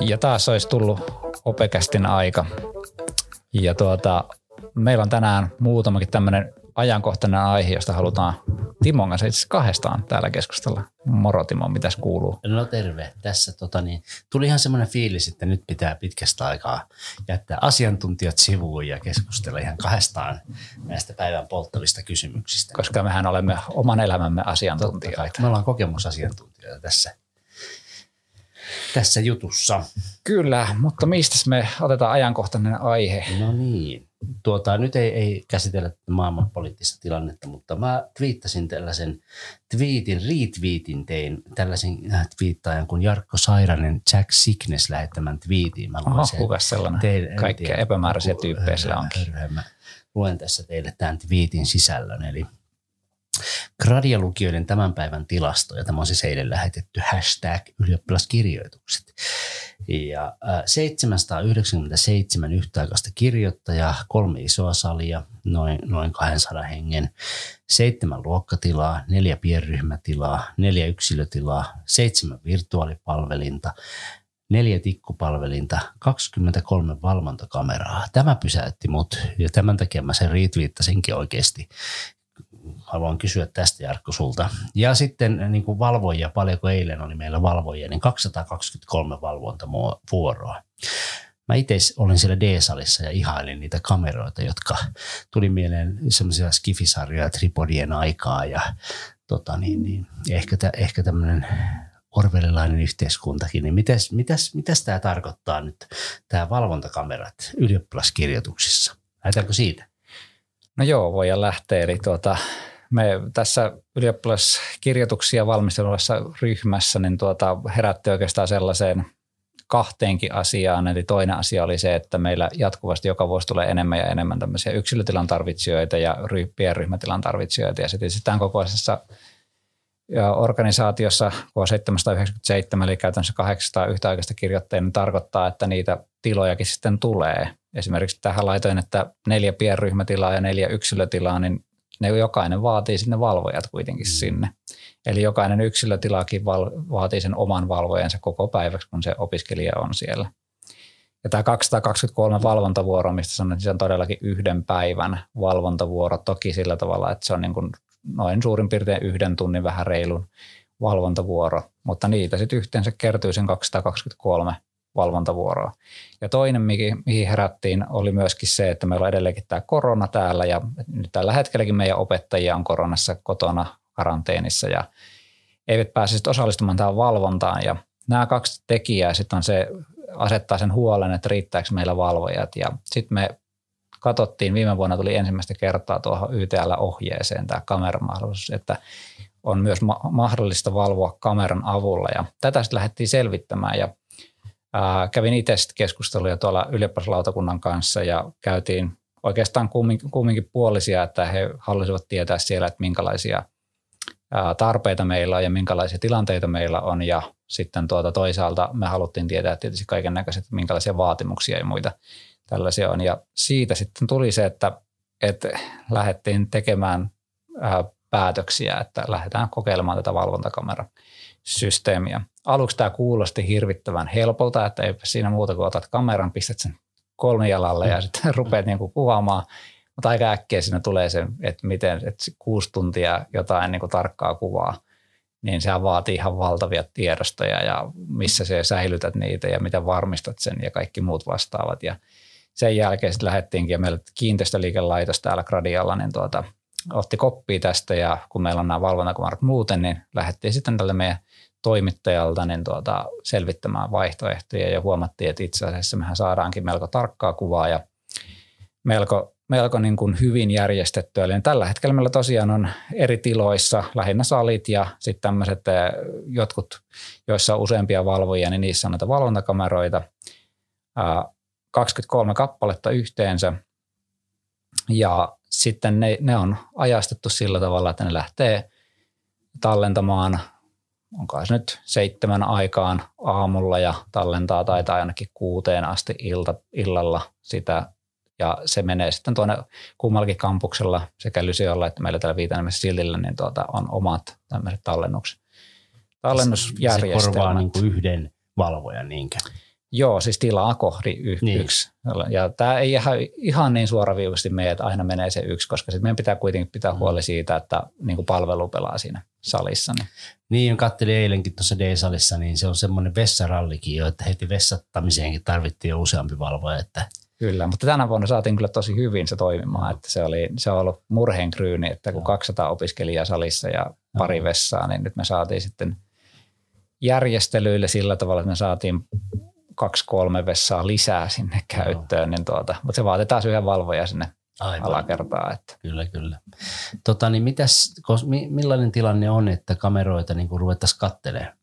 Ja taas olisi tullut opekästin aika. Ja tuota, meillä on tänään muutamakin tämmöinen ajankohtainen aihe, josta halutaan Timon kanssa itse kahdestaan täällä keskustella. Moro Timo, mitäs kuuluu? No terve. Tässä tota niin, tuli ihan semmoinen fiilis, että nyt pitää pitkästä aikaa jättää asiantuntijat sivuun ja keskustella ihan kahdestaan näistä päivän polttavista kysymyksistä. Koska mehän olemme oman elämämme asiantuntijoita. Me ollaan kokemusasiantuntijoita tässä, tässä jutussa. Kyllä, mutta mistä me otetaan ajankohtainen aihe? No niin tuota, nyt ei, ei käsitellä maailman poliittista tilannetta, mutta mä twiittasin tällaisen twiitin, retweetin tein tällaisen äh, twiittaajan kuin Jarkko Sairanen Jack Sickness lähettämän twiitin. Mä Oho, kuka sellainen? Teille, Kaikkia epämääräisiä tyyppejä sillä onkin. Mä luen tässä teille tämän twiitin sisällön, eli Gradia-lukijoiden tämän päivän tilasto, ja tämä on siis eilen lähetetty hashtag ylioppilaskirjoitukset. Ja 797 yhtäaikaista kirjoittajaa, kolme isoa salia, noin, noin 200 hengen, seitsemän luokkatilaa, neljä pienryhmätilaa, neljä yksilötilaa, seitsemän virtuaalipalvelinta, neljä tikkupalvelinta, 23 valvontakameraa. Tämä pysäytti mut ja tämän takia mä sen retweettasinkin oikeasti haluan kysyä tästä Jarkko sulta. Ja sitten niin kuin valvojia, paljonko eilen oli meillä valvojia, niin 223 valvontavuoroa. Mä itse olin siellä D-salissa ja ihailin niitä kameroita, jotka tuli mieleen semmoisia skifisarjoja tripodien aikaa ja tota niin, niin, ehkä, tä, ehkä tämmöinen orvelilainen yhteiskuntakin, niin mitäs, mitäs, mitäs tämä tarkoittaa nyt, tämä valvontakamerat ylioppilaskirjoituksissa? Lähdetäänkö siitä? No joo, voidaan lähteä. Eli tuota, me tässä ylioppilaskirjoituksia valmisteluvassa ryhmässä niin tuota, herätti oikeastaan sellaiseen kahteenkin asiaan. Eli toinen asia oli se, että meillä jatkuvasti joka vuosi tulee enemmän ja enemmän tämmöisiä yksilötilan tarvitsijoita ja pienryhmätilan tarvitsijoita. Ja sitten tämän kokoisessa organisaatiossa K797, eli käytännössä 800 yhtäaikaista kirjoittajia, niin tarkoittaa, että niitä tilojakin sitten tulee. Esimerkiksi tähän laitoin, että neljä pienryhmätilaa ja neljä yksilötilaa, niin ne jokainen vaatii sinne valvojat kuitenkin mm. sinne. Eli jokainen yksilötilakin val- vaatii sen oman valvojansa koko päiväksi, kun se opiskelija on siellä. Ja tämä 223 valvontavuoro, mistä sanoin, että se on todellakin yhden päivän valvontavuoro, toki sillä tavalla, että se on niin kuin noin suurin piirtein yhden tunnin vähän reilun valvontavuoro, mutta niitä sitten yhteensä kertyy sen 223 valvontavuoroa. Ja toinen, mihin herättiin, oli myöskin se, että meillä on edelleenkin tämä korona täällä ja nyt tällä hetkelläkin meidän opettajia on koronassa kotona karanteenissa ja eivät pääse osallistumaan tähän valvontaan. Ja nämä kaksi tekijää sitten on se, asettaa sen huolen, että riittääkö meillä valvojat. Ja sitten me katsottiin, viime vuonna tuli ensimmäistä kertaa tuohon YTL-ohjeeseen tämä kameramahdollisuus, että on myös ma- mahdollista valvoa kameran avulla. Ja tätä sitten lähdettiin selvittämään ja kävin itse keskusteluja tuolla ylioppilaslautakunnan kanssa ja käytiin oikeastaan kumminkin, puolisia, että he halusivat tietää siellä, että minkälaisia tarpeita meillä on ja minkälaisia tilanteita meillä on ja sitten tuota toisaalta me haluttiin tietää tietysti kaiken näköiset, minkälaisia vaatimuksia ja muita tällaisia on. Ja siitä sitten tuli se, että, että lähdettiin tekemään ää, päätöksiä, että lähdetään kokeilemaan tätä valvontakamerasysteemiä. Aluksi tämä kuulosti hirvittävän helpolta, että ei siinä muuta kuin otat kameran, pistät sen kolmijalalle ja sitten rupeat niinku kuvaamaan. Mutta aika äkkiä siinä tulee se, että miten että kuusi tuntia jotain niin kuin tarkkaa kuvaa, niin se vaatii ihan valtavia tiedostoja ja missä se säilytät niitä ja miten varmistat sen ja kaikki muut vastaavat. Ja sen jälkeen sitten lähdettiinkin ja meillä kiinteistöliikelaitos täällä Gradialla, niin tuota, otti koppia tästä ja kun meillä on nämä valvontakumarat muuten, niin lähdettiin sitten tälle meidän toimittajalta niin tuota, selvittämään vaihtoehtoja ja huomattiin, että itse asiassa mehän saadaankin melko tarkkaa kuvaa ja melko, melko niin kuin hyvin järjestettyä. Eli tällä hetkellä meillä tosiaan on eri tiloissa, lähinnä salit ja sitten tämmöiset eh, jotkut, joissa on useampia valvojia, niin niissä on näitä valvontakameroita. 23 kappaletta yhteensä. Ja sitten ne, ne on ajastettu sillä tavalla, että ne lähtee tallentamaan, onko se nyt seitsemän aikaan aamulla ja tallentaa taitaa ainakin kuuteen asti ilta, illalla sitä. Ja se menee sitten tuonne kummallakin kampuksella sekä Lysiolla että meillä täällä Viitanemessä Sildillä, niin tuota, on omat tämmöiset tallennukset Tallennusjärjestelmät. Se korvaa niin kuin yhden valvojan niinkö? Joo, siis tilaa kohdi y- niin. yksi. Ja tämä ei ihan, ihan niin suoraviivaisesti mene, että aina menee se yksi, koska sitten meidän pitää kuitenkin pitää mm. huoli siitä, että niin kuin palvelu pelaa siinä salissa. Niin, niin katselin eilenkin tuossa D-salissa, niin se on semmoinen vessarallikin jo, että heti vessattamiseenkin tarvittiin jo useampi valvoja. Että Kyllä, mutta tänä vuonna saatiin kyllä tosi hyvin se toimimaan, että se, oli, se on ollut murheenkryyni, että kun 200 opiskelijaa salissa ja pari vessaa, niin nyt me saatiin sitten järjestelyille sillä tavalla, että me saatiin kaksi kolme vessaa lisää sinne käyttöön, niin tuota, mutta se vaatii taas yhden valvoja sinne Aivan. alakertaa. Että. Kyllä, kyllä. Tota, niin mitäs, millainen tilanne on, että kameroita niin ruvettaisiin kattelemaan?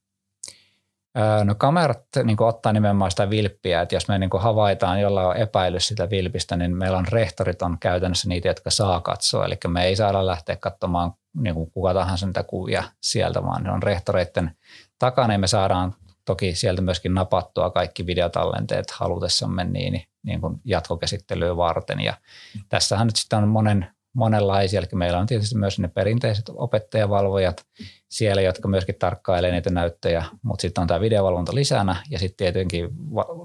No kamerat niin ottaa nimenomaan sitä vilppiä, että jos me niin havaitaan jolla on epäilys sitä vilpistä, niin meillä on rehtorit on käytännössä niitä, jotka saa katsoa. Eli me ei saada lähteä katsomaan niin kuin kuka tahansa niitä kuvia sieltä, vaan ne on rehtoreiden takana ja me saadaan toki sieltä myöskin napattua kaikki videotallenteet halutessamme niin, niin kuin jatkokäsittelyä varten. Ja tässähän nyt sitten on monen, monenlaisia, eli meillä on tietysti myös ne perinteiset opettajavalvojat siellä, jotka myöskin tarkkailee niitä näyttöjä, mutta sitten on tämä videovalvonta lisänä ja sitten tietenkin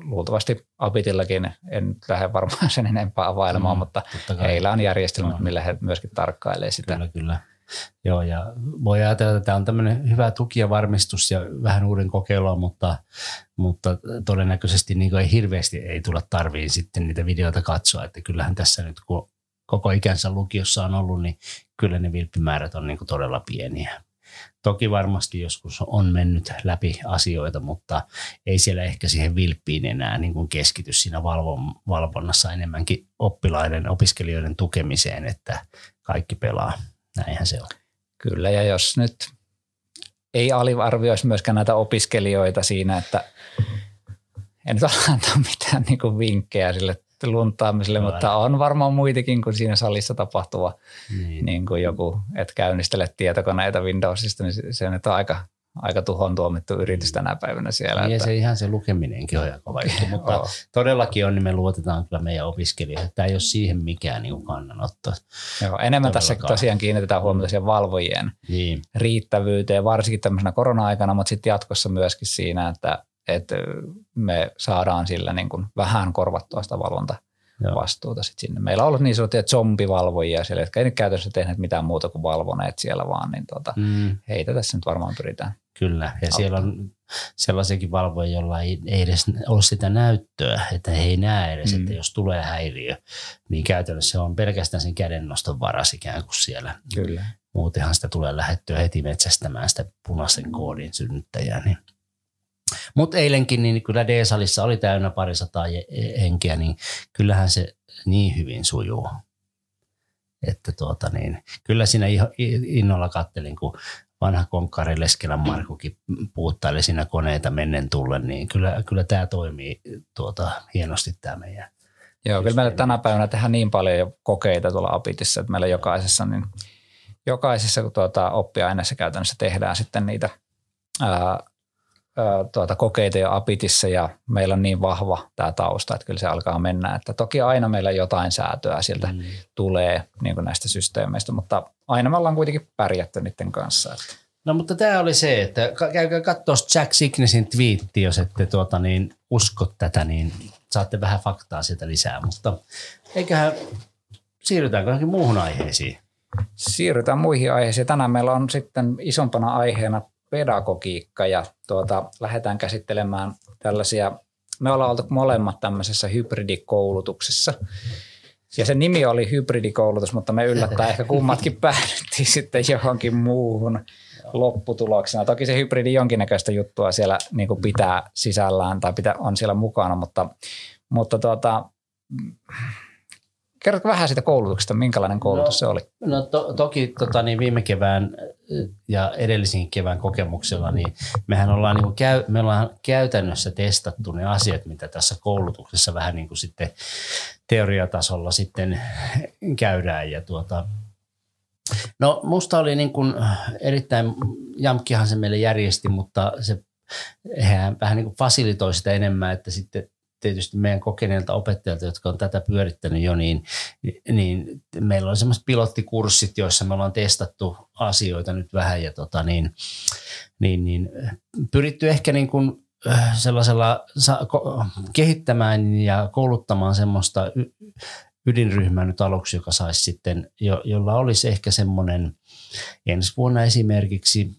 luultavasti Apitillakin, en lähde varmaan sen enempää availemaan, mm, mutta heillä on järjestelmät, no. millä he myöskin tarkkailee sitä. Kyllä, kyllä. Joo, ja voi ajatella, että tämä on tämmöinen hyvä tuki ja varmistus ja vähän uuden kokeilua, mutta, mutta todennäköisesti niin ei hirveästi ei tulla tarviin sitten niitä videoita katsoa, että kyllähän tässä nyt kun koko ikänsä lukiossa on ollut, niin kyllä ne vilppimäärät on niin todella pieniä. Toki varmasti joskus on mennyt läpi asioita, mutta ei siellä ehkä siihen vilppiin enää niin kuin keskity siinä valvonnassa enemmänkin oppilaiden, opiskelijoiden tukemiseen, että kaikki pelaa. Näinhän se on. Kyllä, ja jos nyt ei aliarvioisi myöskään näitä opiskelijoita siinä, että en nyt antaa mitään niin kuin vinkkejä sille luntaamiselle, mutta on varmaan muitakin kuin siinä salissa tapahtuva niin. Niin kuin joku, että käynnistele tietokoneita Windowsista, niin se nyt on aika aika tuhon tuomittu yritys tänä päivänä siellä. Niin että... se ihan se lukeminenkin on aika kova juttu, mutta todellakin on, niin me luotetaan kyllä meidän opiskelijoille. Tämä ei ole siihen mikään niin kannanotto. Joo, enemmän tässä tosiaan kiinnitetään huomiota siihen valvojien niin. riittävyyteen, varsinkin tämmöisenä korona-aikana, mutta sitten jatkossa myöskin siinä, että, että me saadaan sillä niin kuin vähän korvattua sitä valvontaa vastuuta sit sinne. Meillä on ollut niin sanottuja zombivalvojia siellä, jotka ei nyt käytännössä tehneet mitään muuta kuin valvoneet siellä vaan, niin tuota, mm. heitä tässä nyt varmaan pyritään. Kyllä, ja auttaa. siellä on sellaisiakin valvoja, joilla ei, ei edes ole sitä näyttöä, että he ei näe edes, mm. että jos tulee häiriö, niin käytännössä se on pelkästään sen kädennoston varas ikään kuin siellä. Kyllä. Muutenhan sitä tulee lähettyä heti metsästämään sitä punaisen koodin synnyttäjää, niin mutta eilenkin niin kyllä D-salissa oli täynnä parisataa henkeä, niin kyllähän se niin hyvin sujuu. Että tuota niin, kyllä siinä innolla kattelin, kun vanha konkkari Leskelän Markukin puuttaili siinä koneita mennen tullen, niin kyllä, kyllä tämä toimii tuota, hienosti tämä meidän Joo, kyllä meillä tänä päivänä tehdään niin paljon jo kokeita tuolla Apitissa, että meillä jokaisessa, niin, jokaisessa tuota, oppiaineessa käytännössä tehdään sitten niitä ää, tuota, kokeita jo Apitissa ja meillä on niin vahva tämä tausta, että kyllä se alkaa mennä. Että toki aina meillä jotain säätöä sieltä mm. tulee niin kuin näistä systeemeistä, mutta aina me ollaan kuitenkin pärjätty niiden kanssa. Että. No mutta tämä oli se, että käykää katsoa Jack Signesin twiitti, jos ette tuota, niin usko tätä, niin saatte vähän faktaa sieltä lisää. Mutta eiköhän siirrytäänkö johonkin muuhun aiheisiin? Siirrytään muihin aiheisiin. Tänään meillä on sitten isompana aiheena pedagogiikka ja tuota, lähdetään käsittelemään tällaisia, me ollaan oltu molemmat tämmöisessä hybridikoulutuksessa. Ja se nimi oli hybridikoulutus, mutta me yllättäen ehkä kummatkin päädyttiin sitten johonkin muuhun lopputuloksena. Toki se hybridi jonkinnäköistä juttua siellä niin kuin pitää sisällään tai pitää, on siellä mukana, mutta, mutta tuota, Kerrotko vähän siitä koulutuksesta, minkälainen koulutus no, se oli? No to, toki tota, niin viime kevään ja edellisen kevään kokemuksella, niin mehän ollaan, niin kuin käy, me ollaan käytännössä testattu ne asiat, mitä tässä koulutuksessa vähän niin kuin sitten teoriatasolla sitten käydään. Ja tuota, no musta oli niin kuin erittäin, Jamkkihan se meille järjesti, mutta se hän vähän niin kuin fasilitoi sitä enemmän, että sitten tietysti meidän kokeneilta opettajilta, jotka on tätä pyörittänyt jo, niin, niin meillä on semmoiset pilottikurssit, joissa me ollaan testattu asioita nyt vähän ja tota, niin, niin, niin, pyritty ehkä niin kuin äh, sellaisella kehittämään ja kouluttamaan semmoista ydinryhmää nyt aluksi, joka saisi sitten, jo, jolla olisi ehkä semmoinen ensi vuonna esimerkiksi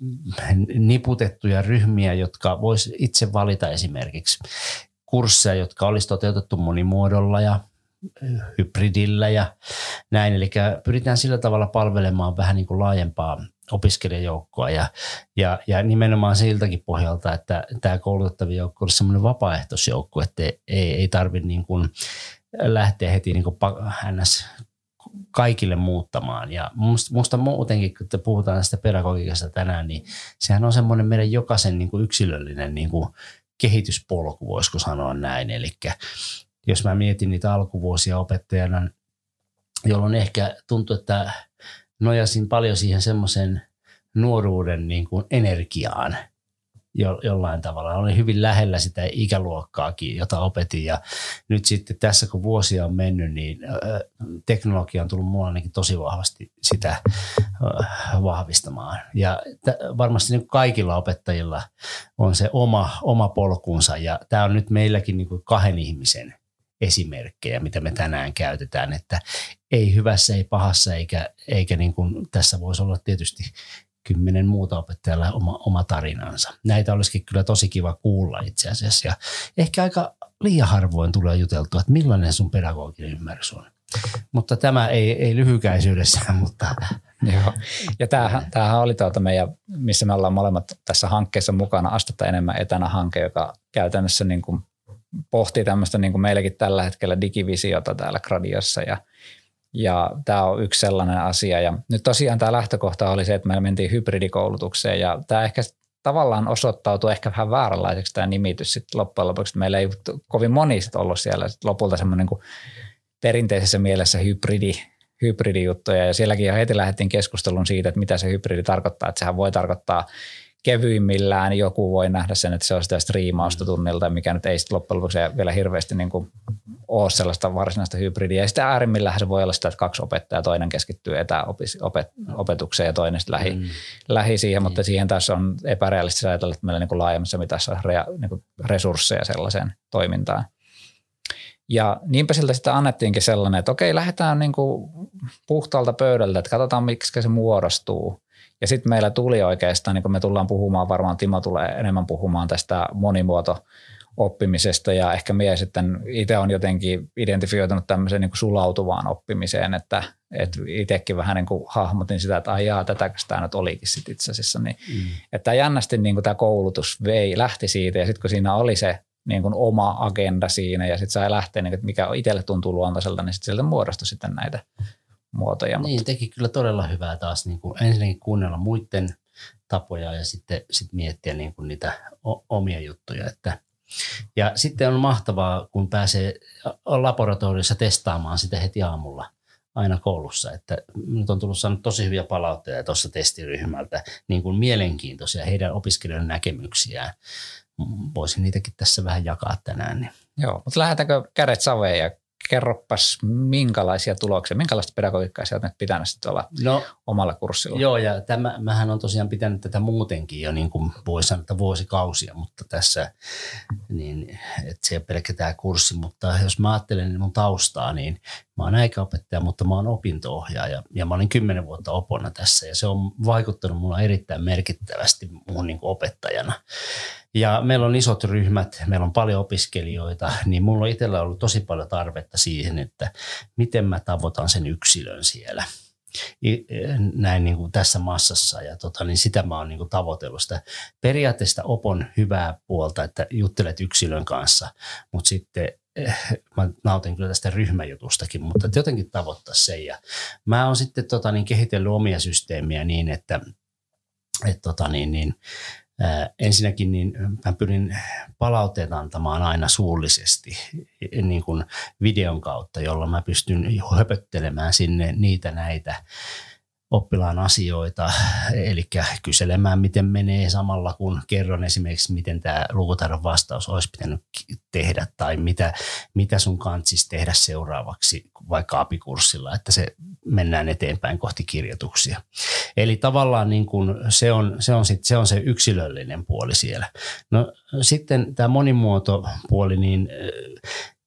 niputettuja ryhmiä, jotka voisi itse valita esimerkiksi kursseja, jotka olisi toteutettu monimuodolla ja hybridillä ja näin. Eli pyritään sillä tavalla palvelemaan vähän niin kuin laajempaa opiskelijajoukkoa ja, ja, ja nimenomaan siltäkin pohjalta, että tämä koulutettavia joukko olisi semmoinen vapaaehtoisjoukko, että ei, ei tarvitse niin kuin lähteä heti niin kuin ns kaikille muuttamaan. Ja musta, musta muutenkin, kun puhutaan tästä pedagogiikasta tänään, niin sehän on semmoinen meidän jokaisen niin kuin yksilöllinen niin kuin kehityspolku, voisiko sanoa näin. Eli jos mä mietin niitä alkuvuosia opettajana, jolloin ehkä tuntuu, että nojasin paljon siihen semmoisen nuoruuden niin kuin energiaan – jo, jollain tavalla. Olin hyvin lähellä sitä ikäluokkaakin, jota opetin ja nyt sitten tässä kun vuosia on mennyt, niin teknologia on tullut mulla ainakin tosi vahvasti sitä vahvistamaan. Ja t- varmasti niin kaikilla opettajilla on se oma, oma polkunsa ja tämä on nyt meilläkin niin kuin kahden ihmisen esimerkkejä, mitä me tänään käytetään, että ei hyvässä, ei pahassa, eikä, eikä niin kuin tässä voisi olla tietysti kymmenen muuta opettajalla oma, oma tarinansa. Näitä olisikin kyllä tosi kiva kuulla itse asiassa ja ehkä aika liian harvoin tulee juteltua, että millainen sun pedagoginen ymmärrys on. Mutta tämä ei, ei lyhykäisyydessään, mutta... Joo. Ja tämähän, tämähän oli tuota meidän, missä me ollaan molemmat tässä hankkeessa mukana, Astetta enemmän etänä hanke, joka käytännössä niin kuin pohtii tämmöistä niin kuin meilläkin tällä hetkellä digivisiota täällä Gradiossa ja ja tämä on yksi sellainen asia. Ja nyt tosiaan tämä lähtökohta oli se, että me mentiin hybridikoulutukseen ja tämä ehkä tavallaan osoittautui ehkä vähän vääränlaiseksi tämä nimitys sitten loppujen lopuksi. Meillä ei kovin moni ollut siellä sit lopulta semmoinen kuin perinteisessä mielessä hybridi, hybridijuttuja ja sielläkin jo heti lähdettiin keskustelun siitä, että mitä se hybridi tarkoittaa, että sehän voi tarkoittaa kevyimmillään joku voi nähdä sen, että se on sitä striimausta tunnilta, mikä nyt ei sitten loppujen lopuksi vielä hirveästi niin kuin ole sellaista varsinaista hybridiä. Ja sitten äärimmillähän se voi olla sitä, että kaksi opettajaa, toinen keskittyy etäopetukseen ja toinen sitten lähi, mm. lähi siihen, mutta mm. siihen taas on epärealistista ajatella, että meillä niin kuin laajemmassa mitassa rea, niin kuin resursseja sellaiseen toimintaan. Ja niinpä siltä sitten annettiinkin sellainen, että okei, lähdetään niin kuin puhtaalta pöydältä, että katsotaan, miksi se muodostuu. Ja sitten meillä tuli oikeastaan, niin kun me tullaan puhumaan, varmaan Timo tulee enemmän puhumaan tästä monimuoto oppimisesta ja ehkä minä sitten itse on jotenkin identifioitunut tämmöiseen niin kuin sulautuvaan oppimiseen, että, että itsekin vähän niin kuin hahmotin sitä, että aijaa, tätä tämä nyt olikin sitten itse asiassa. Niin, mm. Että jännästi niin kuin tämä koulutus vei, lähti siitä ja sitten kun siinä oli se niin kuin oma agenda siinä ja sitten sai lähteä, niin, että mikä itselle tuntuu luontaiselta, niin sitten sieltä muodostui sitten näitä muotoja. Niin, mutta. teki kyllä todella hyvää taas niin kuin ensinnäkin kuunnella muiden tapoja ja sitten sit miettiä niin kuin niitä omia juttuja. Että, ja sitten on mahtavaa, kun pääsee laboratoriossa testaamaan sitä heti aamulla aina koulussa. Että nyt on tullut saanut tosi hyviä palautteita tuossa testiryhmältä, niin kuin mielenkiintoisia heidän opiskelijoiden näkemyksiään. Voisin niitäkin tässä vähän jakaa tänään. Niin. Joo, mutta lähdetäänkö kädet saveen ja kerropas, minkälaisia tuloksia, minkälaista pedagogiikkaa sieltä nyt pitänyt olla no, omalla kurssilla? Joo, ja tämä, mähän on tosiaan pitänyt tätä muutenkin jo niin kuin voi sanoa, että vuosikausia, mutta tässä, niin, että se ei pelkkä tämä kurssi, mutta jos mä ajattelen mun taustaa, niin mä oon äikäopettaja, mutta mä oon opinto-ohjaaja ja mä olin kymmenen vuotta opona tässä ja se on vaikuttanut mulla erittäin merkittävästi mun niin opettajana. Ja meillä on isot ryhmät, meillä on paljon opiskelijoita, niin mulla on itsellä ollut tosi paljon tarvetta siihen, että miten mä tavoitan sen yksilön siellä. Näin niin kuin tässä massassa ja tota, niin sitä mä oon niin kuin tavoitellut sitä periaatteesta opon hyvää puolta, että juttelet yksilön kanssa, mutta sitten eh, mä nautin kyllä tästä ryhmäjutustakin, mutta jotenkin tavoittaa se ja mä oon sitten tota, niin kehitellyt omia systeemiä niin, että et, tota, niin, niin, ensinnäkin niin mä pyrin palautteet antamaan aina suullisesti niin kuin videon kautta, jolla mä pystyn höpöttelemään sinne niitä näitä oppilaan asioita, eli kyselemään, miten menee samalla, kun kerron esimerkiksi, miten tämä lukutaidon vastaus olisi pitänyt tehdä tai mitä, mitä sun kantsisi tehdä seuraavaksi vaikka apikurssilla, että se mennään eteenpäin kohti kirjoituksia. Eli tavallaan niin kuin se, on, se, on sit, se on se yksilöllinen puoli siellä. No sitten tämä monimuotopuoli, niin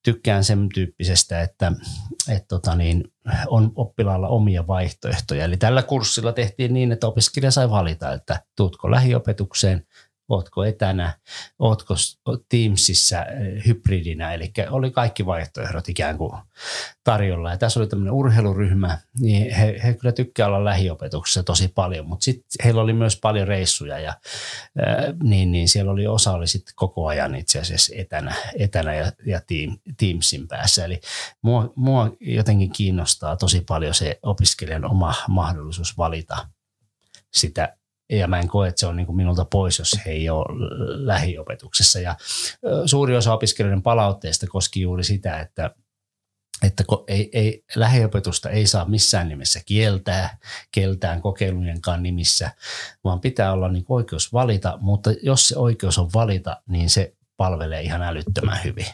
tykkään sen tyyppisestä, että, että tota niin, on oppilaalla omia vaihtoehtoja. Eli tällä kurssilla tehtiin niin, että opiskelija sai valita, että tuutko lähiopetukseen ootko etänä, ootko Teamsissa eh, hybridinä, eli oli kaikki vaihtoehdot ikään kuin tarjolla. Ja tässä oli tämmöinen urheiluryhmä, niin he, he kyllä tykkää olla lähiopetuksessa tosi paljon, mutta sitten heillä oli myös paljon reissuja ja ää, eh, niin, niin siellä oli osa oli sitten koko ajan itse asiassa etänä, etänä ja, ja team, Teamsin päässä. Eli mua, mua jotenkin kiinnostaa tosi paljon se opiskelijan oma mahdollisuus valita sitä ja mä en koe, että se on niin kuin minulta pois, jos he ei ole lähiopetuksessa. Ja suuri osa opiskelijoiden palautteista koski juuri sitä, että että ei, ei, lähiopetusta ei saa missään nimessä kieltää keltään kokeilujenkaan nimissä, vaan pitää olla niin oikeus valita, mutta jos se oikeus on valita, niin se palvelee ihan älyttömän hyvin.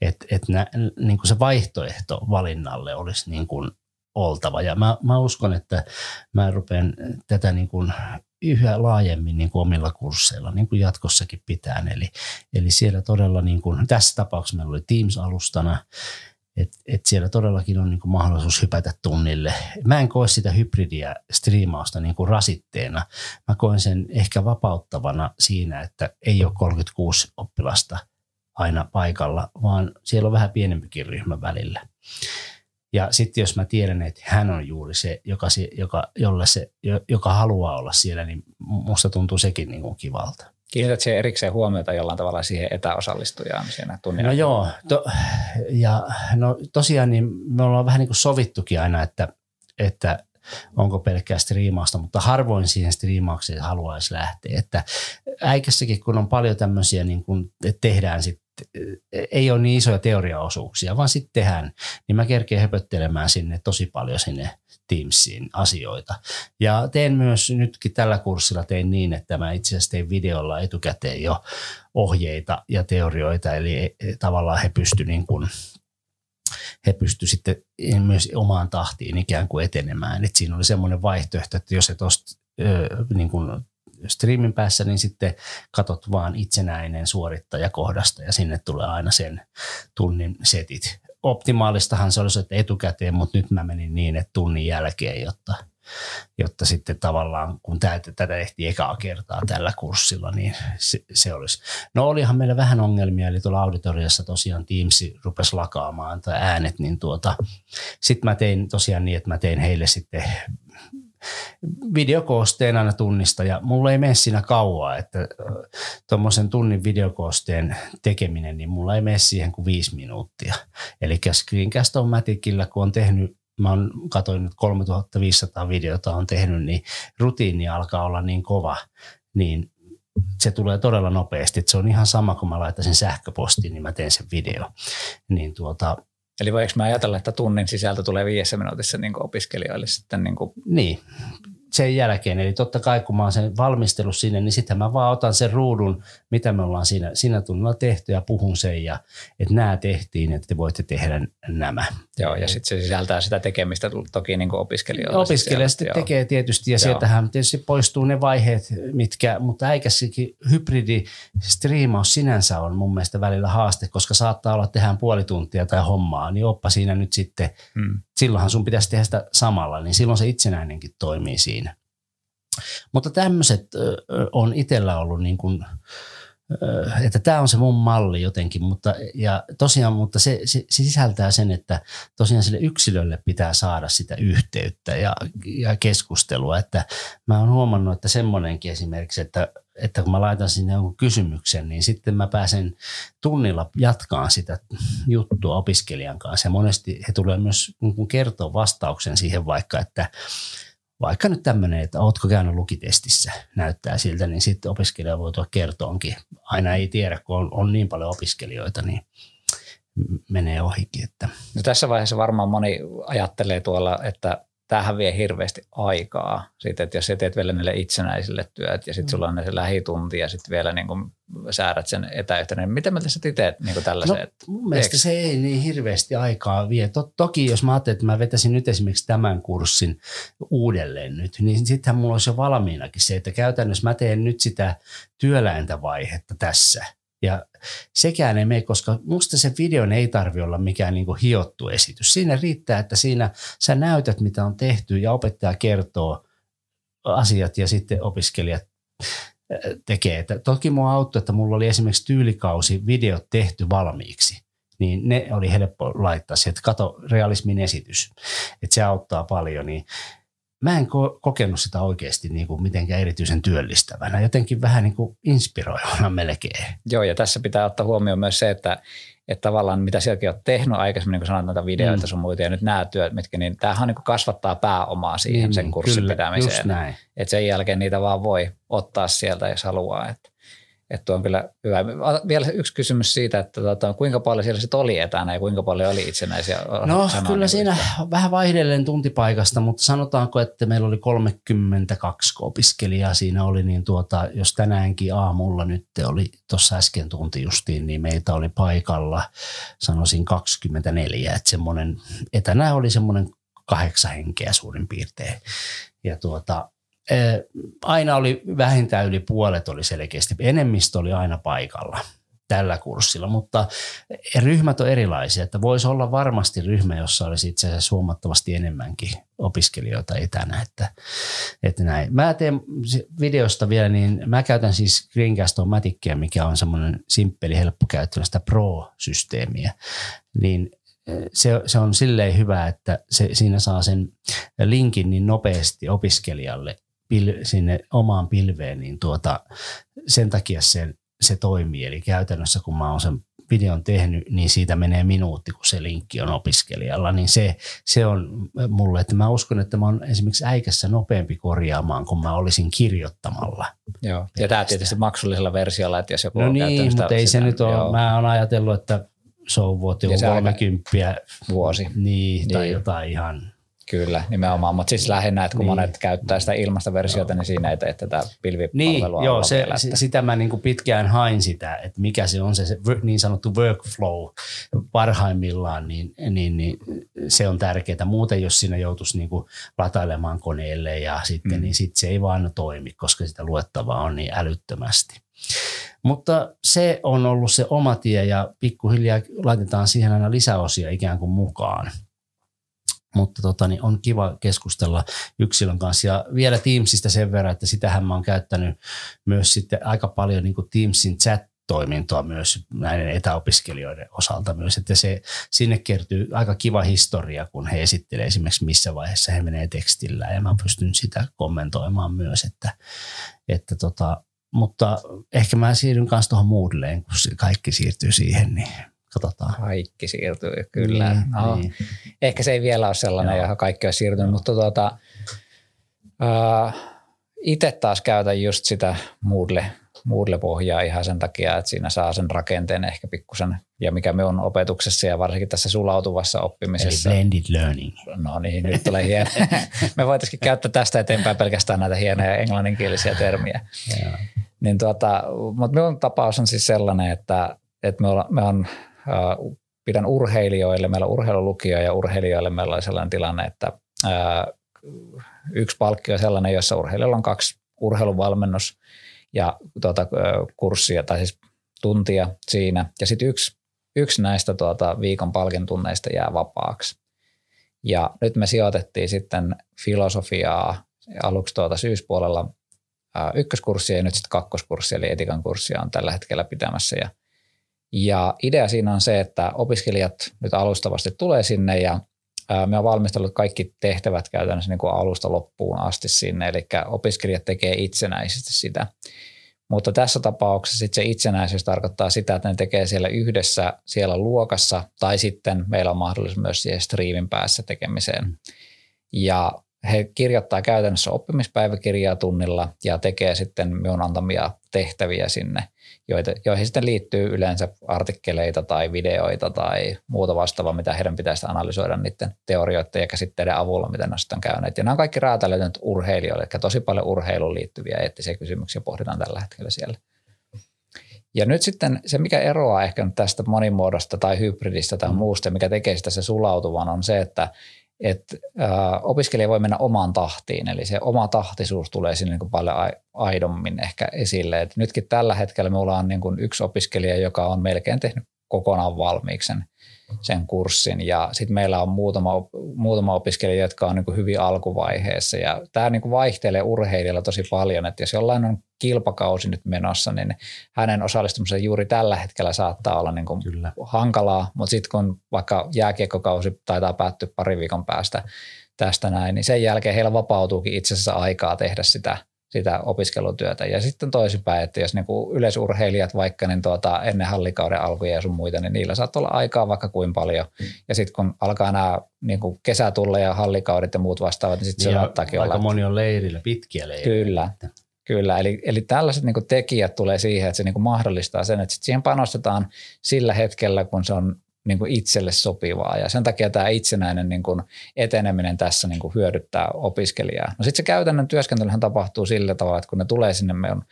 Et, et nä, niin kuin se vaihtoehto valinnalle olisi niin kuin oltava. Ja mä, mä uskon, että mä rupean tätä niin kuin yhä laajemmin niin kuin omilla kursseilla, niin kuin jatkossakin pitää. Eli, eli siellä todella, niin kuin, tässä tapauksessa meillä oli Teams-alustana, että et siellä todellakin on niin kuin mahdollisuus hypätä tunnille. Mä en koe sitä hybridiä striimausta niin kuin rasitteena. Mä koen sen ehkä vapauttavana siinä, että ei ole 36 oppilasta aina paikalla, vaan siellä on vähän pienempikin ryhmä välillä. Ja sitten jos mä tiedän, että hän on juuri se, joka, joka, jolle se, joka haluaa olla siellä, niin musta tuntuu sekin niin kuin kivalta. Kiinnität siihen erikseen huomiota jollain tavalla siihen etäosallistujaan siinä tunnilla? No joo, to, ja no tosiaan niin me ollaan vähän niin kuin sovittukin aina, että, että onko pelkkää striimausta, mutta harvoin siihen striimaukseen haluaisi lähteä. Että äikässäkin, kun on paljon tämmöisiä, niin kun tehdään sit ei ole niin isoja teoriaosuuksia, vaan sitten tehdään, niin mä kerkeen höpöttelemään sinne tosi paljon sinne Teamsiin asioita. Ja teen myös nytkin tällä kurssilla tein niin, että mä itse asiassa tein videolla etukäteen jo ohjeita ja teorioita, eli e, e, tavallaan he pysty niin kuin he pysty sitten myös omaan tahtiin ikään kuin etenemään. Et siinä oli semmoinen vaihtoehto, että jos et tuosta niin kuin streamin päässä, niin sitten katot vaan itsenäinen suorittaja kohdasta ja sinne tulee aina sen tunnin setit. Optimaalistahan se olisi, että etukäteen, mutta nyt mä menin niin, että tunnin jälkeen, jotta, jotta sitten tavallaan, kun tätä, tätä tehtiin ekaa kertaa tällä kurssilla, niin se, se olisi. No olihan meillä vähän ongelmia, eli tuolla auditoriassa tosiaan Teams rupesi lakaamaan tai äänet, niin tuota, sitten mä tein tosiaan niin, että mä tein heille sitten videokoosteen aina tunnista ja mulla ei mene siinä kauaa, että tuommoisen tunnin videokoosteen tekeminen, niin mulla ei mene siihen kuin viisi minuuttia. Eli Screencast on Maticillä, kun on tehnyt mä oon katoin nyt 3500 videota on tehnyt, niin rutiini alkaa olla niin kova, niin se tulee todella nopeasti. Se on ihan sama, kun mä laittaisin sähköpostiin, niin mä teen sen video. Niin tuota, Eli voiko mä ajatella, että tunnin sisältö tulee viidessä minuutissa niin opiskelijoille sitten? Niin, kuin... niin, sen jälkeen. Eli totta kai kun mä oon sen valmistellut sinne, niin sitten mä vaan otan sen ruudun, mitä me ollaan siinä, siinä tunnilla tehty ja puhun sen ja että nämä tehtiin, että te voitte tehdä nämä. Joo, ja sitten se sisältää sitä tekemistä toki niin kuin opiskelijoille. Opiskelija sitten tekee tietysti ja joo. sieltähän tietysti poistuu ne vaiheet, mitkä, mutta äikässäkin hybridi striimaus sinänsä on mun mielestä välillä haaste, koska saattaa olla tehdään puoli tuntia tai hommaa, niin oppa siinä nyt sitten, hmm. silloinhan sun pitäisi tehdä sitä samalla, niin silloin se itsenäinenkin toimii siinä. Mutta tämmöiset on itsellä ollut niin kuin, että tämä on se mun malli jotenkin, mutta, ja tosiaan, mutta se, se, se sisältää sen, että tosiaan sille yksilölle pitää saada sitä yhteyttä ja, ja keskustelua, että mä oon huomannut, että semmoinenkin esimerkiksi, että, että kun mä laitan sinne jonkun kysymyksen, niin sitten mä pääsen tunnilla jatkaan sitä juttua opiskelijan kanssa. Ja monesti he tulee myös niin kertoa vastauksen siihen vaikka, että vaikka nyt tämmöinen, että ootko käynyt lukitestissä, näyttää siltä, niin sitten opiskelija voi tuoda kertoonkin. Aina ei tiedä, kun on, on niin paljon opiskelijoita, niin menee ohikin. Että. No tässä vaiheessa varmaan moni ajattelee tuolla, että tämähän vie hirveästi aikaa. Sitten, että jos sä teet vielä niille itsenäisille työt ja sitten mm. sulla on ne se lähitunti ja sitten vielä niin kuin säädät sen etäyhteyden, niin miten mä tässä teet niin tällaisen? No, mun mielestä Eikö? se ei niin hirveästi aikaa vie. To, toki jos mä ajattelin, että mä vetäisin nyt esimerkiksi tämän kurssin uudelleen nyt, niin sittenhän mulla olisi jo valmiinakin se, että käytännössä mä teen nyt sitä työläintä vaihetta tässä – ja sekään ei mene, koska musta se video ei tarvi olla mikään niin hiottu esitys. Siinä riittää, että siinä sä näytät, mitä on tehty ja opettaja kertoo asiat ja sitten opiskelijat äh, tekee. Että toki mua auttoi, että mulla oli esimerkiksi tyylikausi videot tehty valmiiksi. Niin ne oli helppo laittaa siihen, että kato realismin esitys. Että se auttaa paljon. Niin mä en ko- kokenut sitä oikeasti niin kuin mitenkään erityisen työllistävänä, jotenkin vähän niin kuin inspiroivana melkein. Joo, ja tässä pitää ottaa huomioon myös se, että, että tavallaan mitä sielläkin olet tehnyt aikaisemmin, niin kuin sanoit näitä videoita mm. sun muita, ja nyt nämä työt, mitkä, niin tämähän niin kuin kasvattaa pääomaa siihen niin, sen kurssin kyllä, pitämiseen. Että sen jälkeen niitä vaan voi ottaa sieltä, jos haluaa. Että että on kyllä hyvä. Vielä yksi kysymys siitä, että tota, kuinka paljon siellä sitten oli etänä ja kuinka paljon oli itsenäisiä? No kyllä siinä vähän vaihdellen tuntipaikasta, mutta sanotaanko, että meillä oli 32 opiskelijaa siinä oli, niin tuota, jos tänäänkin aamulla nyt oli tuossa äsken tunti justiin, niin meitä oli paikalla sanoisin 24, että semmoinen, etänä oli semmoinen kahdeksan henkeä suurin piirtein. Ja tuota, aina oli vähintään yli puolet oli selkeästi, enemmistö oli aina paikalla tällä kurssilla, mutta ryhmät on erilaisia, että voisi olla varmasti ryhmä, jossa olisi itse asiassa huomattavasti enemmänkin opiskelijoita etänä, että, että näin. Mä teen videosta vielä, niin mä käytän siis Screencast Maticia, mikä on semmoinen simppeli, helppokäyttöistä Pro-systeemiä, niin se, se on silleen hyvä, että se, siinä saa sen linkin niin nopeasti opiskelijalle pil, sinne omaan pilveen, niin tuota, sen takia se, se toimii. Eli käytännössä kun mä oon sen videon tehnyt, niin siitä menee minuutti, kun se linkki on opiskelijalla, niin se, se on mulle, että mä uskon, että mä oon esimerkiksi äikässä nopeampi korjaamaan, kun mä olisin kirjoittamalla. Joo, ja tämä tietysti maksullisella versiolla, että jos joku No on niin, mutta ei se nyt ole, mä oon ajatellut, että se on vuotti 30 vuosi. Niin, tai niin. jotain ihan Kyllä, nimenomaan, mutta siis lähinnä, että kun niin. monet käyttää sitä ilmasta versiota, niin siinä ei tee tätä pilvipalvelua. Niin, joo, se, vielä, että... sitä mä niin kuin pitkään hain sitä, että mikä se on se, se niin sanottu workflow parhaimmillaan, niin, niin, niin se on tärkeää. Muuten jos siinä joutuisi niin kuin latailemaan koneelle ja sitten, mm. niin sitten se ei vaan toimi, koska sitä luettavaa on niin älyttömästi. Mutta se on ollut se oma tie ja pikkuhiljaa laitetaan siihen aina lisäosia ikään kuin mukaan mutta tota, niin on kiva keskustella yksilön kanssa. Ja vielä Teamsista sen verran, että sitähän mä oon käyttänyt myös sitten aika paljon niin Teamsin chat toimintoa myös näiden etäopiskelijoiden osalta myös, että se, sinne kertyy aika kiva historia, kun he esittelee esimerkiksi missä vaiheessa he menee tekstillä ja mä pystyn sitä kommentoimaan myös, että, että tota, mutta ehkä mä siirryn kanssa tuohon Moodleen, kun kaikki siirtyy siihen, niin katsotaan. Kaikki siirtyy, kyllä. Niin, no, niin. Ehkä se ei vielä ole sellainen, Joo. johon kaikki on siirtynyt, mutta tuota, uh, itse taas käytän just sitä Moodle, Moodle-pohjaa ihan sen takia, että siinä saa sen rakenteen ehkä pikkusen, ja mikä me on opetuksessa ja varsinkin tässä sulautuvassa oppimisessa. Eli blended learning. No niin, nyt tulee hieno. me voitaisiin käyttää tästä eteenpäin pelkästään näitä hienoja englanninkielisiä termiä. Niin tuota, mutta minun tapaus on siis sellainen, että, että me, olla, me on pidän urheilijoille, meillä on urheilulukio ja urheilijoille meillä on sellainen tilanne, että yksi palkki on sellainen, jossa urheilijoilla on kaksi urheiluvalmennus ja tuota, kurssia tai siis tuntia siinä. Ja sitten yksi, yksi näistä tuota, viikon palkintunneista jää vapaaksi. Ja nyt me sijoitettiin sitten filosofiaa aluksi tuota syyspuolella ykköskurssia ja nyt sitten kakkoskurssia, eli etikan kurssia on tällä hetkellä pitämässä. Ja ja idea siinä on se, että opiskelijat nyt alustavasti tulee sinne ja me on valmistellut kaikki tehtävät käytännössä niin kuin alusta loppuun asti sinne, eli opiskelijat tekee itsenäisesti sitä. Mutta tässä tapauksessa sit se itsenäisyys tarkoittaa sitä, että ne tekee siellä yhdessä siellä luokassa tai sitten meillä on mahdollisuus myös siihen striimin päässä tekemiseen. Ja he kirjoittaa käytännössä oppimispäiväkirjaa tunnilla ja tekee sitten minun antamia tehtäviä sinne, joita, joihin sitten liittyy yleensä artikkeleita tai videoita tai muuta vastaavaa, mitä heidän pitäisi analysoida niiden teorioiden ja käsitteiden avulla, mitä ne on käyneet. Ja nämä on kaikki räätälöityneet urheilijoille, eli tosi paljon urheiluun liittyviä eettisiä kysymyksiä pohditaan tällä hetkellä siellä. Ja nyt sitten se, mikä eroaa ehkä tästä monimuodosta tai hybridistä tai muusta, mikä tekee sitä se sulautuvan, on se, että että opiskelija voi mennä omaan tahtiin, eli se oma tahtisuus tulee sinne niin kuin paljon aidommin ehkä esille. Et nytkin tällä hetkellä me ollaan niin kuin yksi opiskelija, joka on melkein tehnyt kokonaan valmiiksi sen sen kurssin. Ja sitten meillä on muutama, muutama opiskelija, jotka on niin hyvin alkuvaiheessa. Ja tämä niin vaihtelee urheilijalla tosi paljon, että jos jollain on kilpakausi nyt menossa, niin hänen osallistumisensa juuri tällä hetkellä saattaa olla niin kuin Kyllä. hankalaa, mutta sitten kun vaikka jääkiekkokausi taitaa päättyä pari viikon päästä tästä näin, niin sen jälkeen heillä vapautuukin itse asiassa aikaa tehdä sitä sitä opiskelutyötä. Ja sitten toisinpäin, että jos niinku yleisurheilijat vaikka niin tuota, ennen hallikauden alkuja ja sun muita, niin niillä saattaa olla aikaa vaikka kuin paljon. Mm. Ja sitten kun alkaa nämä niinku kesä tulla ja hallikaudet ja muut vastaavat, niin sitten se saattaakin olla. Aika moni on leirillä, pitkiä leirillä. Kyllä. Kyllä, eli, eli tällaiset niin tekijät tulee siihen, että se niin mahdollistaa sen, että sit siihen panostetaan sillä hetkellä, kun se on niin kuin itselle sopivaa. Ja sen takia tämä itsenäinen niin kuin eteneminen tässä niin kuin hyödyttää opiskelijaa. No sitten se käytännön työskentelyhän tapahtuu sillä tavalla, että kun ne tulee sinne, me on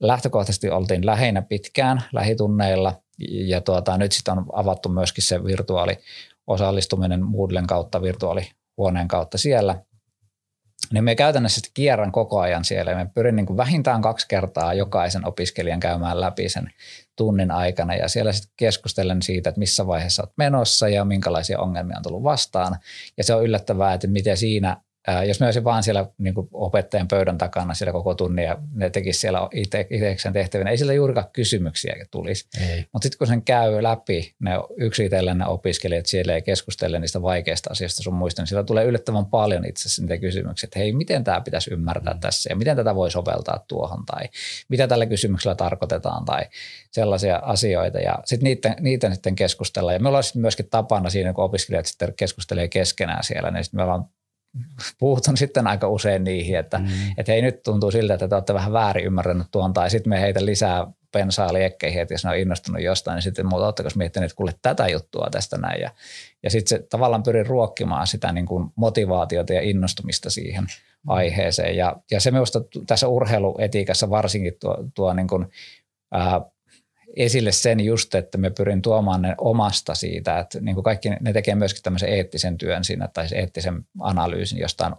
lähtökohtaisesti oltiin lähinnä pitkään lähitunneilla. Ja tuota, nyt sitten on avattu myöskin se virtuaali osallistuminen Moodlen kautta, virtuaalihuoneen kautta siellä. Niin me käytännössä kierrän koko ajan siellä. Ja me pyrin niin kuin vähintään kaksi kertaa jokaisen opiskelijan käymään läpi sen tunnin aikana ja siellä sitten keskustelen siitä, että missä vaiheessa olet menossa ja minkälaisia ongelmia on tullut vastaan. Ja se on yllättävää, että miten siinä jos me olisin vaan siellä niin kuin opettajan pöydän takana siellä koko tunnin ja ne tekisi siellä itsekseen tehtävinä, ei sillä juurikaan kysymyksiä tulisi. Mutta sitten kun sen käy läpi, ne yksitellen ne opiskelijat siellä ja keskustele niistä vaikeista asioista sun muista, niin siellä tulee yllättävän paljon itse asiassa niitä kysymyksiä, että hei, miten tämä pitäisi ymmärtää mm. tässä ja miten tätä voi soveltaa tuohon tai mitä tällä kysymyksellä tarkoitetaan tai sellaisia asioita ja sitten niitä, niitä sitten keskustella. Ja me ollaan sitten myöskin tapana siinä, kun opiskelijat sitten keskustelee keskenään siellä, niin sitten me ollaan puutun sitten aika usein niihin, että mm. et hei nyt tuntuu siltä, että te olette vähän väärin ymmärtänyt tuon tai sitten me heitä lisää pensaa liekkeihin, että jos ne on innostunut jostain, niin sitten muuta oletteko miettineet, että kuule tätä juttua tästä näin. Ja, ja sitten se tavallaan pyrin ruokkimaan sitä niin kuin motivaatiota ja innostumista siihen mm. aiheeseen. Ja, ja se minusta tässä urheiluetiikassa varsinkin tuo, tuo niin kuin, ää, esille sen just, että me pyrin tuomaan ne omasta siitä, että niin kuin kaikki ne tekee myöskin tämmöisen eettisen työn siinä tai eettisen analyysin jostain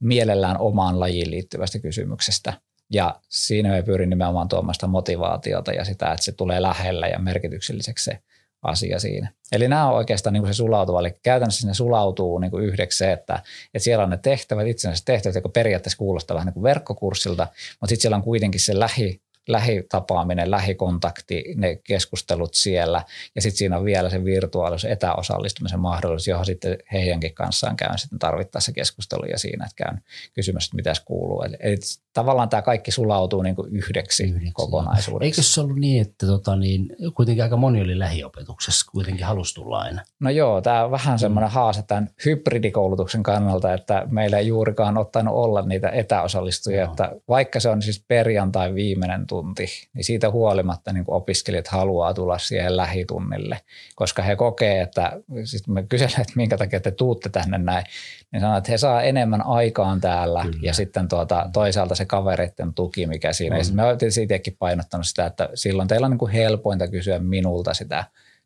mielellään omaan lajiin liittyvästä kysymyksestä. Ja siinä me pyrin nimenomaan tuomasta motivaatiota ja sitä, että se tulee lähellä ja merkitykselliseksi se asia siinä. Eli nämä on oikeastaan niin kuin se sulautuva, eli käytännössä sinne sulautuu niin kuin yhdeksi se, että, että siellä on ne tehtävät, itsenäiset tehtävät, jotka periaatteessa kuulostaa vähän niin kuin verkkokurssilta, mutta sitten siellä on kuitenkin se lähi lähitapaaminen, lähikontakti, ne keskustelut siellä ja sitten siinä on vielä se virtuaalisuus, etäosallistumisen mahdollisuus, johon sitten heidänkin kanssaan käyn sitten tarvittaessa keskusteluja siinä, että käyn kysymys, että mitä kuuluu. Eli, eli tavallaan tämä kaikki sulautuu niin kuin yhdeksi, yhdeksi kokonaisuudeksi. Eikö se ollut niin, että tota, niin, kuitenkin aika moni oli lähiopetuksessa, kuitenkin halusi tulla aina? No joo, tämä on vähän semmoinen mm. haaste tämän hybridikoulutuksen kannalta, että meillä ei juurikaan ottanut olla niitä etäosallistujia, no. että vaikka se on siis perjantai viimeinen tunti, niin siitä huolimatta niin kuin opiskelijat haluaa tulla siihen lähitunnille, koska he kokee, että siis me kysellään, että minkä takia te tuutte tänne näin, niin sanoo, että he saa enemmän aikaan täällä Kyllä. ja sitten tuota, toisaalta se kavereiden tuki, mikä siinä. On. Ja me olemme siitäkin painottanut sitä, että silloin teillä on niin kuin helpointa kysyä minulta sitä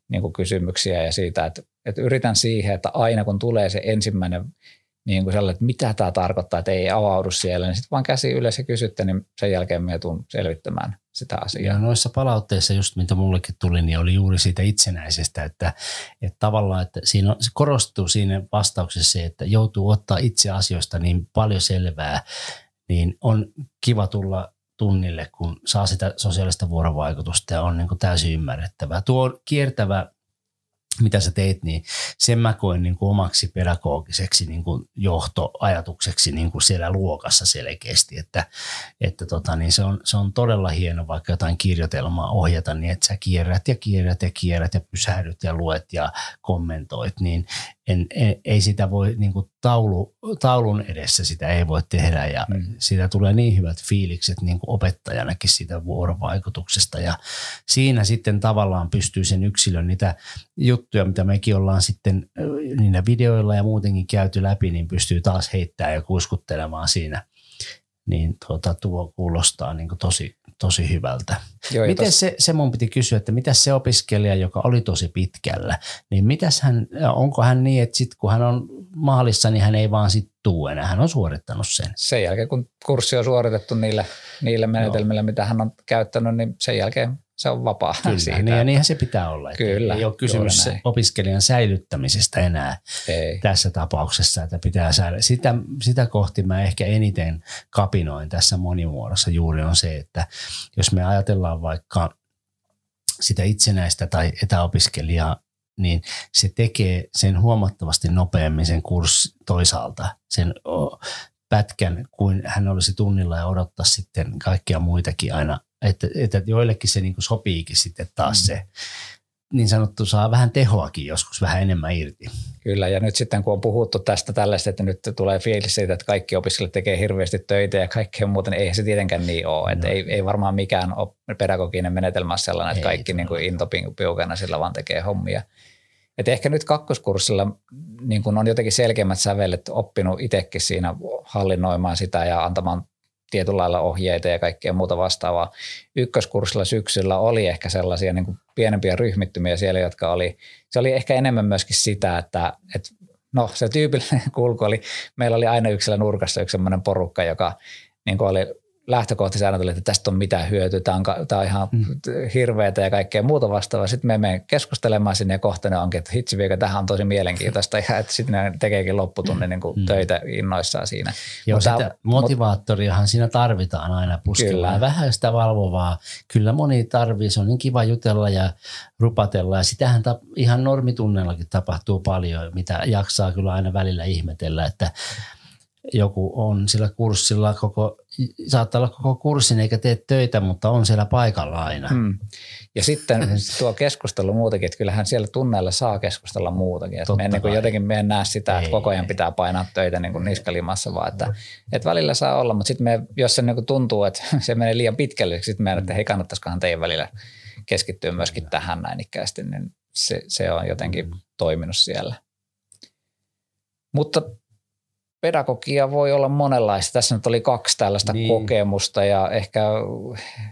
niin kuin kysymyksiä ja siitä, että, että yritän siihen, että aina kun tulee se ensimmäinen niin kuin sellainen, että mitä tämä tarkoittaa, että ei avaudu siellä, niin sitten vaan käsi ylös ja kysytte, niin sen jälkeen me tuun selvittämään sitä asiaa. Ja noissa palautteissa just mitä mullekin tuli, niin oli juuri siitä itsenäisestä, että, että tavallaan, että siinä on, se korostuu siinä vastauksessa se, että joutuu ottaa itse asioista niin paljon selvää, niin on kiva tulla tunnille, kun saa sitä sosiaalista vuorovaikutusta ja on niin kuin täysin ymmärrettävää. Tuo kiertävä mitä sä teet, niin sen mä koen niin kuin omaksi pedagogiseksi niin kuin johtoajatukseksi niin kuin siellä luokassa selkeästi, että, että tota, niin se, on, se on todella hieno vaikka jotain kirjoitelmaa ohjata niin, että sä kierrät ja kierrät ja kierrät ja pysähdyt ja luet ja kommentoit, niin en, en, ei sitä voi niin kuin taulu, taulun edessä sitä ei voi tehdä ja mm. siitä tulee niin hyvät fiilikset niin kuin opettajanakin siitä vuorovaikutuksesta ja siinä sitten tavallaan pystyy sen yksilön niitä juttuja, mitä mekin ollaan sitten niillä videoilla ja muutenkin käyty läpi, niin pystyy taas heittämään ja kuiskuttelemaan siinä – niin tuota, tuo kuulostaa niin kuin tosi, tosi hyvältä. Joo, Miten tos... se, se mun piti kysyä, että mitä se opiskelija, joka oli tosi pitkällä, niin mitäs hän, onko hän niin, että sit kun hän on maalissa, niin hän ei vaan sit tuu enää, hän on suorittanut sen. Sen jälkeen, kun kurssi on suoritettu niille, niille menetelmille, Joo. mitä hän on käyttänyt, niin sen jälkeen se on vapaa Kyllä, siitä. Niin, ja niinhän se pitää olla. Kyllä, ei ole kysymys se opiskelijan säilyttämisestä enää ei. tässä tapauksessa, että pitää säilyttää. Sitä, sitä kohti mä ehkä eniten kapinoin tässä monimuodossa juuri on se, että jos me ajatellaan vaikka sitä itsenäistä tai etäopiskelijaa, niin se tekee sen huomattavasti nopeammin sen kurssi toisaalta, sen pätkän, kuin hän olisi tunnilla ja odottaa sitten kaikkia muitakin aina että, että joillekin se niin kuin sopiikin sitten taas mm. se niin sanottu saa vähän tehoakin joskus vähän enemmän irti. Kyllä, ja nyt sitten kun on puhuttu tästä tällaista, että nyt tulee fiilis siitä, että kaikki opiskelijat tekee hirveästi töitä ja kaikkea muuta, niin eihän se tietenkään niin ole. No. Että ei, ei varmaan mikään pedagoginen menetelmä ole sellainen, että kaikki niin kuin intopiukana sillä vaan tekee hommia. Et ehkä nyt kakkoskurssilla niin kun on jotenkin selkeämmät sävelet oppinut itsekin siinä hallinnoimaan sitä ja antamaan tietyllä lailla ohjeita ja kaikkea muuta vastaavaa. Ykköskurssilla syksyllä oli ehkä sellaisia niin kuin pienempiä ryhmittymiä siellä, jotka oli, se oli ehkä enemmän myöskin sitä, että, että no se tyypillinen kulku oli, meillä oli aina yksillä nurkassa yksi sellainen porukka, joka niin kuin oli lähtökohtaisesti aina tuli, että tästä on mitään hyötyä, tämä on, tämä on ihan mm. hirveätä ja kaikkea muuta vastaavaa. Sitten me menemme keskustelemaan sinne ja kohta ne onkin, että hitsi viikko, tähän on tosi mielenkiintoista ja että sitten ne tekeekin lopputunnin niin kuin mm. töitä innoissaan siinä. Joo, mutta, sitä motivaattoriahan mut, siinä tarvitaan aina puskella vähän sitä valvovaa. Kyllä moni tarvii, se on niin kiva jutella ja rupatella ja sitähän ta, ihan normitunnellakin tapahtuu paljon, mitä jaksaa kyllä aina välillä ihmetellä, että joku on sillä kurssilla koko, saattaa olla koko kurssin eikä tee töitä, mutta on siellä paikalla aina. Hmm. Ja sitten tuo keskustelu muutenkin, että kyllähän siellä tunneilla saa keskustella muutakin. Että me ennen kuin jotenkin me en näe sitä, ei, että koko ajan ei. pitää painaa töitä niin kuin niskalimassa, vaan että, että välillä saa olla, mutta sitten me, jos se niin kuin tuntuu, että se menee liian pitkälle, niin sitten me että hei kannattaisikohan teidän välillä keskittyä myöskin Kyllä. tähän näin ikäisesti, niin se, se on jotenkin hmm. toiminut siellä. Mutta pedagogia voi olla monenlaista. Tässä nyt oli kaksi tällaista niin. kokemusta ja ehkä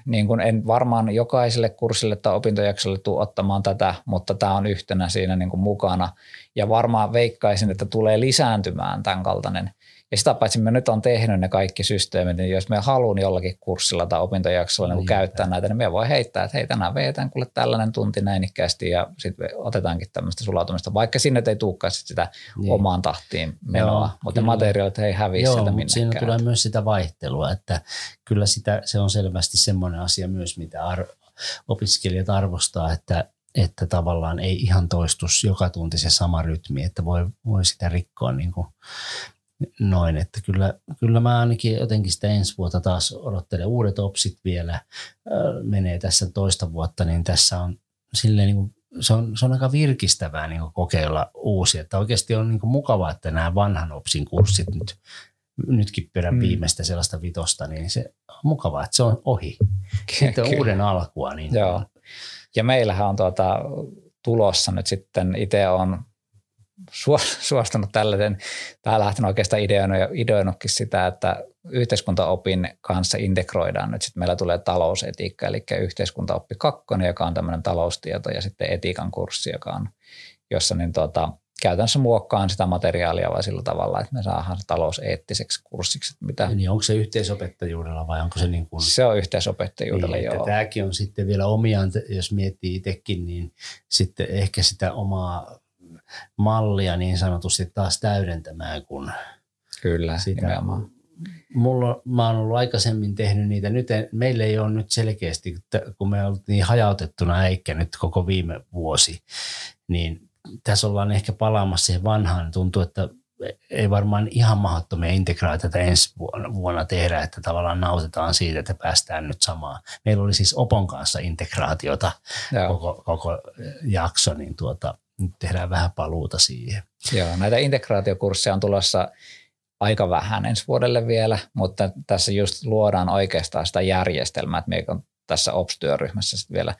niin kuin en varmaan jokaiselle kurssille tai opintojaksolle tule ottamaan tätä, mutta tämä on yhtenä siinä niin kuin mukana. Ja varmaan veikkaisin, että tulee lisääntymään tämän kaltainen – ja sitä paitsi me nyt on tehnyt ne kaikki systeemit, niin jos me haluan jollakin kurssilla tai opintojaksolla niin, käyttää näitä, niin me voi heittää, että hei tänään veetään kuule tällainen tunti näinikkäästi ja sitten otetaankin tämmöistä sulautumista, vaikka sinne ei tulekaan sit sitä niin. omaan tahtiin menoa, Joo, mutta kyllä. materiaalit ei häviä Joo, sieltä minnekään. siinä tulee myös sitä vaihtelua, että kyllä sitä, se on selvästi semmoinen asia myös, mitä ar- opiskelijat arvostaa, että että tavallaan ei ihan toistus joka tunti se sama rytmi, että voi, voi sitä rikkoa niin kuin noin, että kyllä, kyllä mä ainakin jotenkin sitä ensi vuotta taas odottelen uudet opsit vielä, menee tässä toista vuotta, niin tässä on silleen niin kuin, se on, se on aika virkistävää niin kokeilla uusia, että oikeasti on niin mukavaa, että nämä vanhan opsin kurssit nyt, nytkin perän mm. viimeistä sellaista vitosta, niin se on mukavaa, että se on ohi. Sitten Kyllä. uuden alkua. Niin Joo. Ja meillähän on tuota, tulossa nyt sitten, itse on suostunut tällaisen, tai lähtenyt oikeastaan ideoinutkin sitä, että yhteiskuntaopin kanssa integroidaan nyt sitten meillä tulee talousetiikka, eli yhteiskuntaoppi kakkonen, joka on tämmöinen taloustieto ja sitten etiikan kurssi, joka on, jossa niin tuota, käytännössä muokkaan sitä materiaalia vai sillä tavalla, että me saadaan talouseettiseksi kurssiksi. Mitä... Niin onko se yhteisopettajuudella vai onko se niin kuin... Se on yhteisopettajuudella, niin, joo. Tämäkin on sitten vielä omiaan, jos miettii itsekin, niin sitten ehkä sitä omaa mallia niin sanotusti taas täydentämään, kun Kyllä, sitä, nimenomaan. Mulla, mä oon ollut aikaisemmin tehnyt niitä. Nyt en, meillä ei ole nyt selkeästi, kun me oltiin niin hajautettuna eikä nyt koko viime vuosi, niin tässä ollaan ehkä palaamassa siihen vanhaan. Tuntuu, että ei varmaan ihan mahdottomia integraatioita ensi vuonna, vuonna tehdä, että tavallaan nautitaan siitä, että päästään nyt samaan. Meillä oli siis Opon kanssa integraatiota koko, koko jakso, niin tuota, nyt tehdään vähän paluuta siihen. Joo, näitä integraatiokursseja on tulossa aika vähän ensi vuodelle vielä, mutta tässä just luodaan oikeastaan sitä järjestelmää, että me on tässä OPS-työryhmässä sitten vielä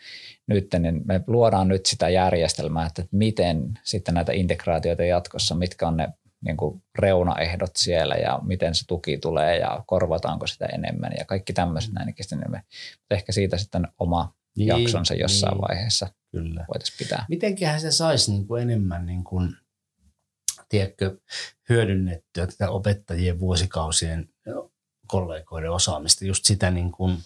nyt, niin me luodaan nyt sitä järjestelmää, että miten sitten näitä integraatioita jatkossa, mitkä on ne niin kuin reunaehdot siellä ja miten se tuki tulee ja korvataanko sitä enemmän ja kaikki tämmöiset näin. Niin me ehkä siitä sitten oma niin, jaksonsa jossain niin, vaiheessa kyllä. voitaisiin pitää. Mitenköhän se saisi niin kuin enemmän niin kuin, tiedätkö, hyödynnettyä tätä opettajien vuosikausien kollegoiden osaamista, just sitä niin kuin,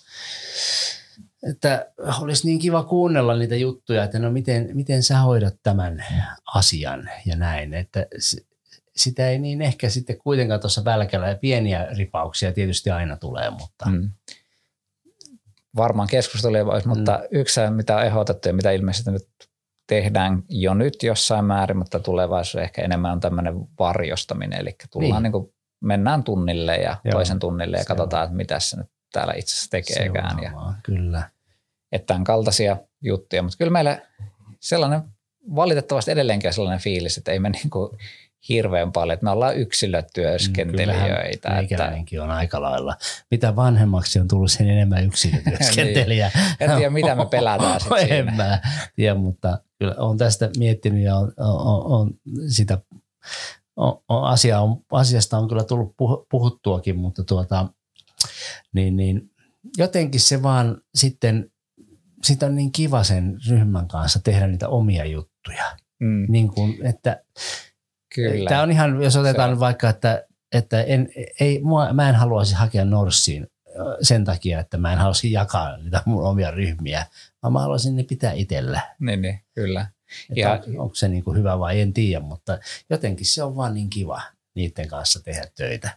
että olisi niin kiva kuunnella niitä juttuja, että no miten, miten sä hoidat tämän asian ja näin, että sitä ei niin ehkä sitten kuitenkaan tuossa välkällä ja pieniä ripauksia tietysti aina tulee, mutta mm. Varmaan keskusteluja voisi, mm. mutta yksi mitä on ehdotettu ja mitä ilmeisesti nyt tehdään jo nyt jossain määrin, mutta tulevaisuudessa ehkä enemmän on tämmöinen varjostaminen, eli tullaan niin. Niin kuin, mennään tunnille ja Joo, toisen tunnille ja katsotaan, että mitä se nyt täällä itse asiassa tekeekään. Ja, kyllä. Että tämän kaltaisia juttuja, mutta kyllä meillä sellainen valitettavasti edelleenkin sellainen fiilis, että ei me niin kuin hirveän paljon, että me ollaan yksilötyöskentelijöitä. Mm, että... on aika lailla. Mitä vanhemmaksi on tullut, sen enemmän yksilötyöskentelijä. niin. En tiedä, mitä me pelätään sitten siinä. En mä tiedä, mutta kyllä olen tästä miettinyt ja on, on, on sitä on, on, asia on, asiasta on kyllä tullut puhuttuakin, mutta tuota, niin, niin jotenkin se vaan sitten, sitä on niin kiva sen ryhmän kanssa tehdä niitä omia juttuja. Mm. Niin kuin, että Kyllä. Tämä on ihan, jos otetaan on. vaikka, että, että en, ei, mua, mä en haluaisi hakea Norssiin sen takia, että mä en haluaisi jakaa niitä mun omia ryhmiä, vaan mä haluaisin ne pitää itsellä. Niin, niin kyllä. ja, on, onko se niin kuin hyvä vai en tiedä, mutta jotenkin se on vaan niin kiva niiden kanssa tehdä töitä.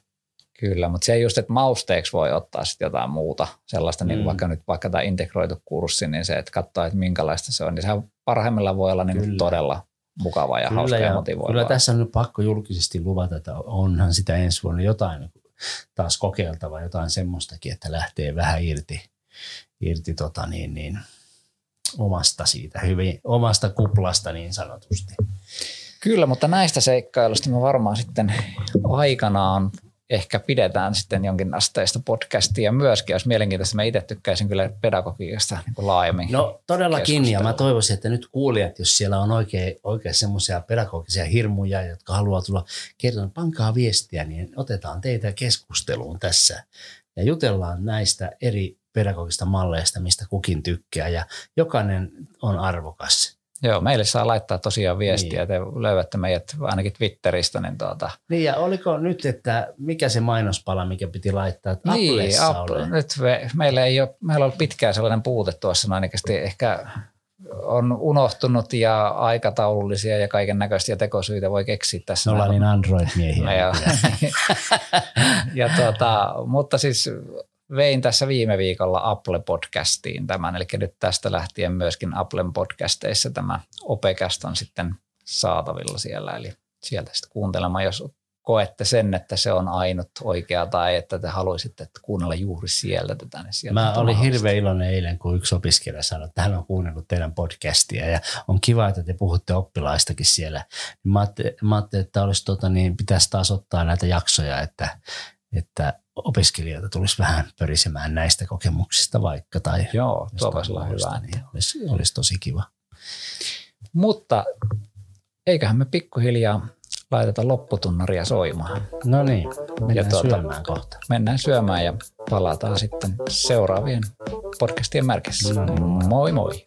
Kyllä, mutta se just, että mausteeksi voi ottaa sitten jotain muuta, sellaista, niin mm. niin vaikka nyt vaikka tämä integroitu kurssi, niin se, että katsoo, että minkälaista se on, niin sehän parhaimmillaan voi olla niin todella mukava ja kyllä, hauska ja, ja motivoivaa. Kyllä tässä on nyt pakko julkisesti luvata, että onhan sitä ensi vuonna jotain taas kokeiltava, jotain semmoistakin, että lähtee vähän irti, irti tota niin, niin, omasta siitä, hyvin omasta kuplasta niin sanotusti. Kyllä, mutta näistä seikkailusta me varmaan sitten aikanaan ehkä pidetään sitten jonkin asteista podcastia myöskin, jos mielenkiintoista. Mä itse tykkäisin kyllä pedagogiikasta niin laajemmin. No todellakin, ja mä toivoisin, että nyt kuulijat, jos siellä on oikein, oikein semmoisia pedagogisia hirmuja, jotka haluaa tulla kertomaan, pankaa viestiä, niin otetaan teitä keskusteluun tässä ja jutellaan näistä eri pedagogista malleista, mistä kukin tykkää, ja jokainen on arvokas Joo, meille saa laittaa tosiaan viestiä, niin. te löydätte meidät ainakin Twitteristä. Niin, tuota. niin ja oliko nyt, että mikä se mainospala, mikä piti laittaa, että niin, Apple, oli? nyt me, meillä ei ole, meillä on pitkään sellainen puute tuossa, ainakin ehkä on unohtunut ja aikataulullisia ja kaiken näköisiä tekosyitä voi keksiä tässä. Me ollaan niin Android-miehiä. ja, ja tuota, mutta siis vein tässä viime viikolla Apple-podcastiin tämän, eli nyt tästä lähtien myöskin Applen podcasteissa tämä Opecast on sitten saatavilla siellä, eli sieltä sitten kuuntelemaan, jos koette sen, että se on ainut oikea tai että te haluaisitte että kuunnella juuri sieltä tätä. Niin sieltä Mä olin hirveän iloinen eilen, kun yksi opiskelija sanoi, että hän on kuunnellut teidän podcastia ja on kiva, että te puhutte oppilaistakin siellä. Mä ajattelin, mä ajattelin että olisi, tota, niin pitäisi taas ottaa näitä jaksoja, että, että opiskelijoita tulisi vähän pörisemään näistä kokemuksista vaikka. Tai Joo, tuo voisi olla hyvä. Niin olisi, olisi tosi kiva. Mutta eiköhän me pikkuhiljaa laiteta lopputunnaria soimaan. No niin, mennään ja tuota, syömään kohta. Mennään syömään ja palataan sitten seuraavien podcastien märkissä. No niin. Moi moi!